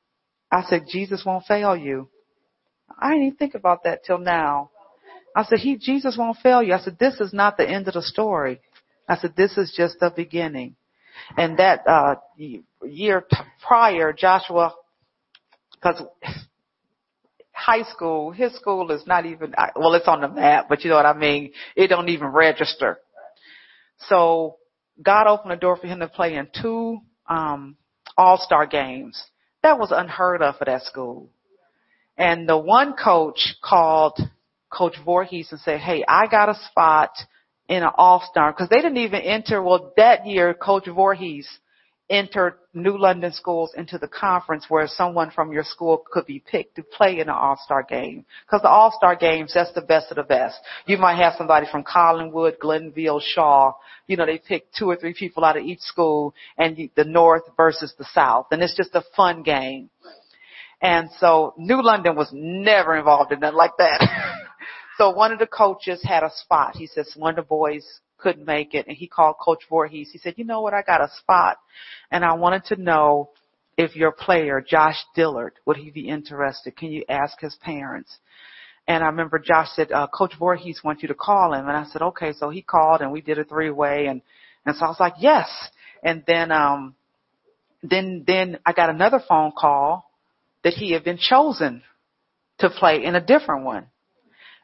I said, Jesus won't fail you. I didn't even think about that till now. I said, he, Jesus won't fail you. I said, this is not the end of the story. I said, this is just the beginning. And that, uh, year prior, Joshua, cause high school, his school is not even, well, it's on the map, but you know what I mean? It don't even register. So God opened the door for him to play in two, um, all-star games. That was unheard of for that school. And the one coach called Coach Voorhees and say, hey, I got a spot in an all-star, cause they didn't even enter, well, that year, Coach Voorhees entered New London schools into the conference where someone from your school could be picked to play in an all-star game. Because the all-star games, that's the best of the best. You might have somebody from Collinwood, Glenville, Shaw. You know, they pick two or three people out of each school and the North versus the South. And it's just a fun game. And so New London was never involved in nothing like that. so one of the coaches had a spot. He says one of the boys couldn't make it and he called Coach Voorhees. He said, you know what, I got a spot and I wanted to know if your player, Josh Dillard, would he be interested? Can you ask his parents? And I remember Josh said, uh, Coach Voorhees wants you to call him. And I said, okay. So he called and we did a three way and, and so I was like, yes. And then, um, then, then I got another phone call that he had been chosen to play in a different one.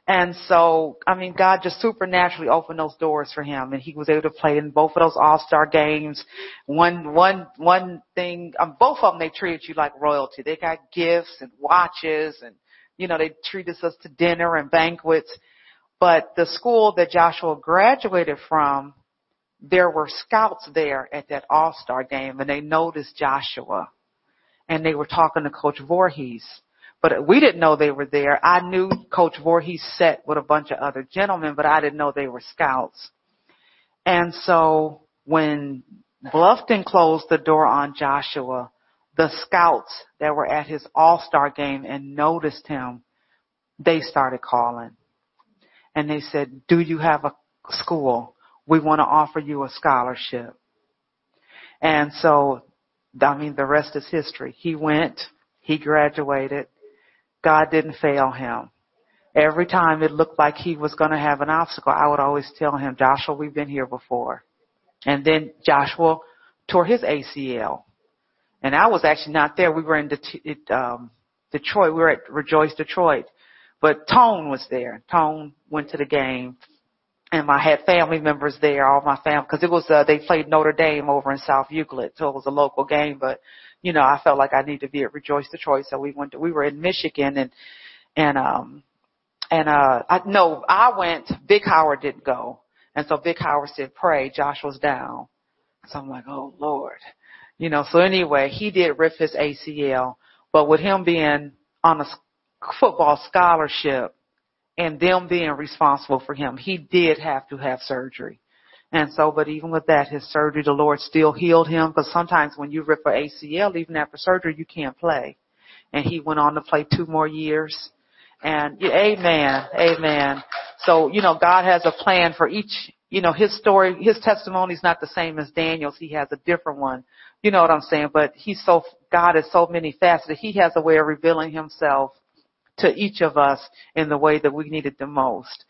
And so, I mean, God just supernaturally opened those doors for him and he was able to play in both of those all-star games. One, one, one thing, um, both of them, they treated you like royalty. They got gifts and watches and, you know, they treated us to dinner and banquets. But the school that Joshua graduated from, there were scouts there at that all-star game and they noticed Joshua and they were talking to Coach Voorhees but we didn't know they were there. I knew Coach Voorhees sat with a bunch of other gentlemen, but I didn't know they were scouts. And so when Bluffton closed the door on Joshua, the scouts that were at his all-star game and noticed him, they started calling. And they said, do you have a school? We want to offer you a scholarship. And so, I mean, the rest is history. He went, he graduated, God didn't fail him. Every time it looked like he was going to have an obstacle, I would always tell him, Joshua, we've been here before. And then Joshua tore his ACL. And I was actually not there. We were in um, Detroit. We were at Rejoice Detroit. But Tone was there. Tone went to the game. And I had family members there, all my family, because it was, uh, they played Notre Dame over in South Euclid, so it was a local game, but you know, I felt like I needed to be at Rejoice Detroit, so we went to, we were in Michigan and, and, um, and, uh, I, no, I went, Vic Howard didn't go. And so Vic Howard said, pray, Josh was down. So I'm like, oh Lord. You know, so anyway, he did rip his ACL, but with him being on a football scholarship and them being responsible for him, he did have to have surgery. And so, but even with that, his surgery, the Lord still healed him because sometimes when you rip an ACL, even after surgery, you can't play. And he went on to play two more years. And yeah, amen, amen. So, you know, God has a plan for each, you know, his story, his testimony is not the same as Daniel's. He has a different one. You know what I'm saying? But he's so, God is so many faceted. He has a way of revealing himself to each of us in the way that we need it the most.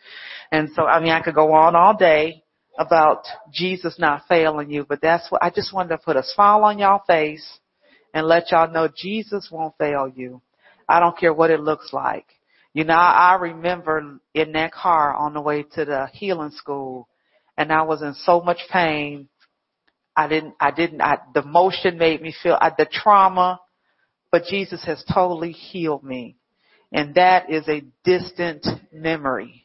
And so, I mean, I could go on all day about Jesus not failing you, but that's what I just wanted to put a smile on y'all face and let y'all know Jesus won't fail you. I don't care what it looks like. You know, I remember in that car on the way to the healing school and I was in so much pain. I didn't, I didn't, I, the motion made me feel, I, the trauma, but Jesus has totally healed me. And that is a distant memory.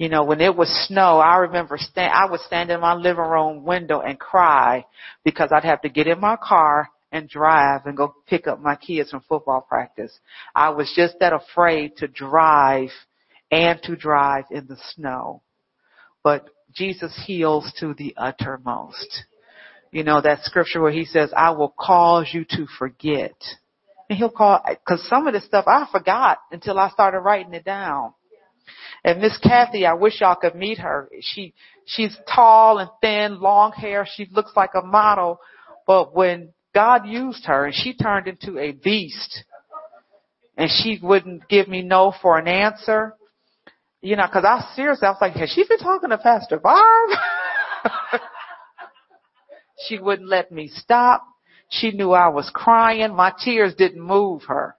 You know, when it was snow, I remember stand, I would stand in my living room window and cry because I'd have to get in my car and drive and go pick up my kids from football practice. I was just that afraid to drive and to drive in the snow. But Jesus heals to the uttermost. You know, that scripture where he says, I will cause you to forget. And he'll call, cause some of this stuff I forgot until I started writing it down. And Miss Kathy, I wish y'all could meet her. She, she's tall and thin, long hair. She looks like a model. But when God used her and she turned into a beast and she wouldn't give me no for an answer, you know, cause I seriously, I was like, has she been talking to Pastor Barb? she wouldn't let me stop. She knew I was crying. My tears didn't move her.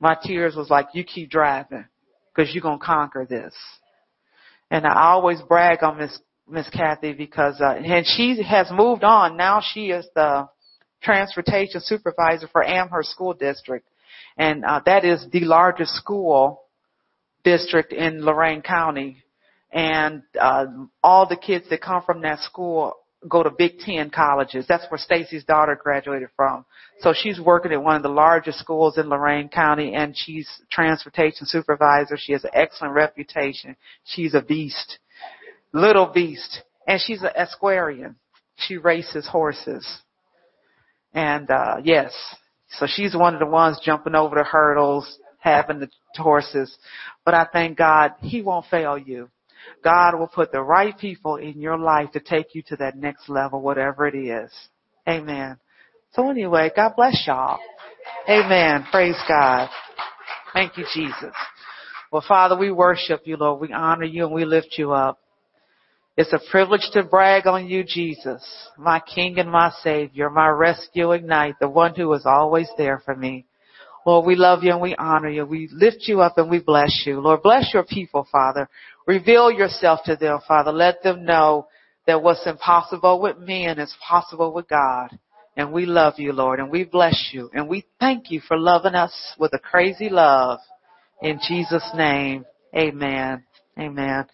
My tears was like, you keep driving because you're going to conquer this. And I always brag on Miss Miss Kathy because uh, and she has moved on. Now she is the transportation supervisor for Amherst School District, and uh, that is the largest school district in Lorain County. And uh, all the kids that come from that school go to Big Ten colleges. That's where Stacy's daughter graduated from. So she's working at one of the largest schools in Lorain County and she's transportation supervisor. She has an excellent reputation. She's a beast. Little beast. And she's an Esquarian. She races horses. And uh yes. So she's one of the ones jumping over the hurdles, having the horses. But I thank God he won't fail you. God will put the right people in your life to take you to that next level, whatever it is. Amen. So anyway, God bless y'all. Amen. Praise God. Thank you, Jesus. Well, Father, we worship you, Lord. We honor you and we lift you up. It's a privilege to brag on you, Jesus, my King and my Savior, my rescuing knight, the one who is always there for me. Lord, we love you and we honor you. We lift you up and we bless you. Lord, bless your people, Father. Reveal yourself to them, Father. Let them know that what's impossible with men is possible with God. And we love you, Lord, and we bless you. And we thank you for loving us with a crazy love. In Jesus' name, amen. Amen.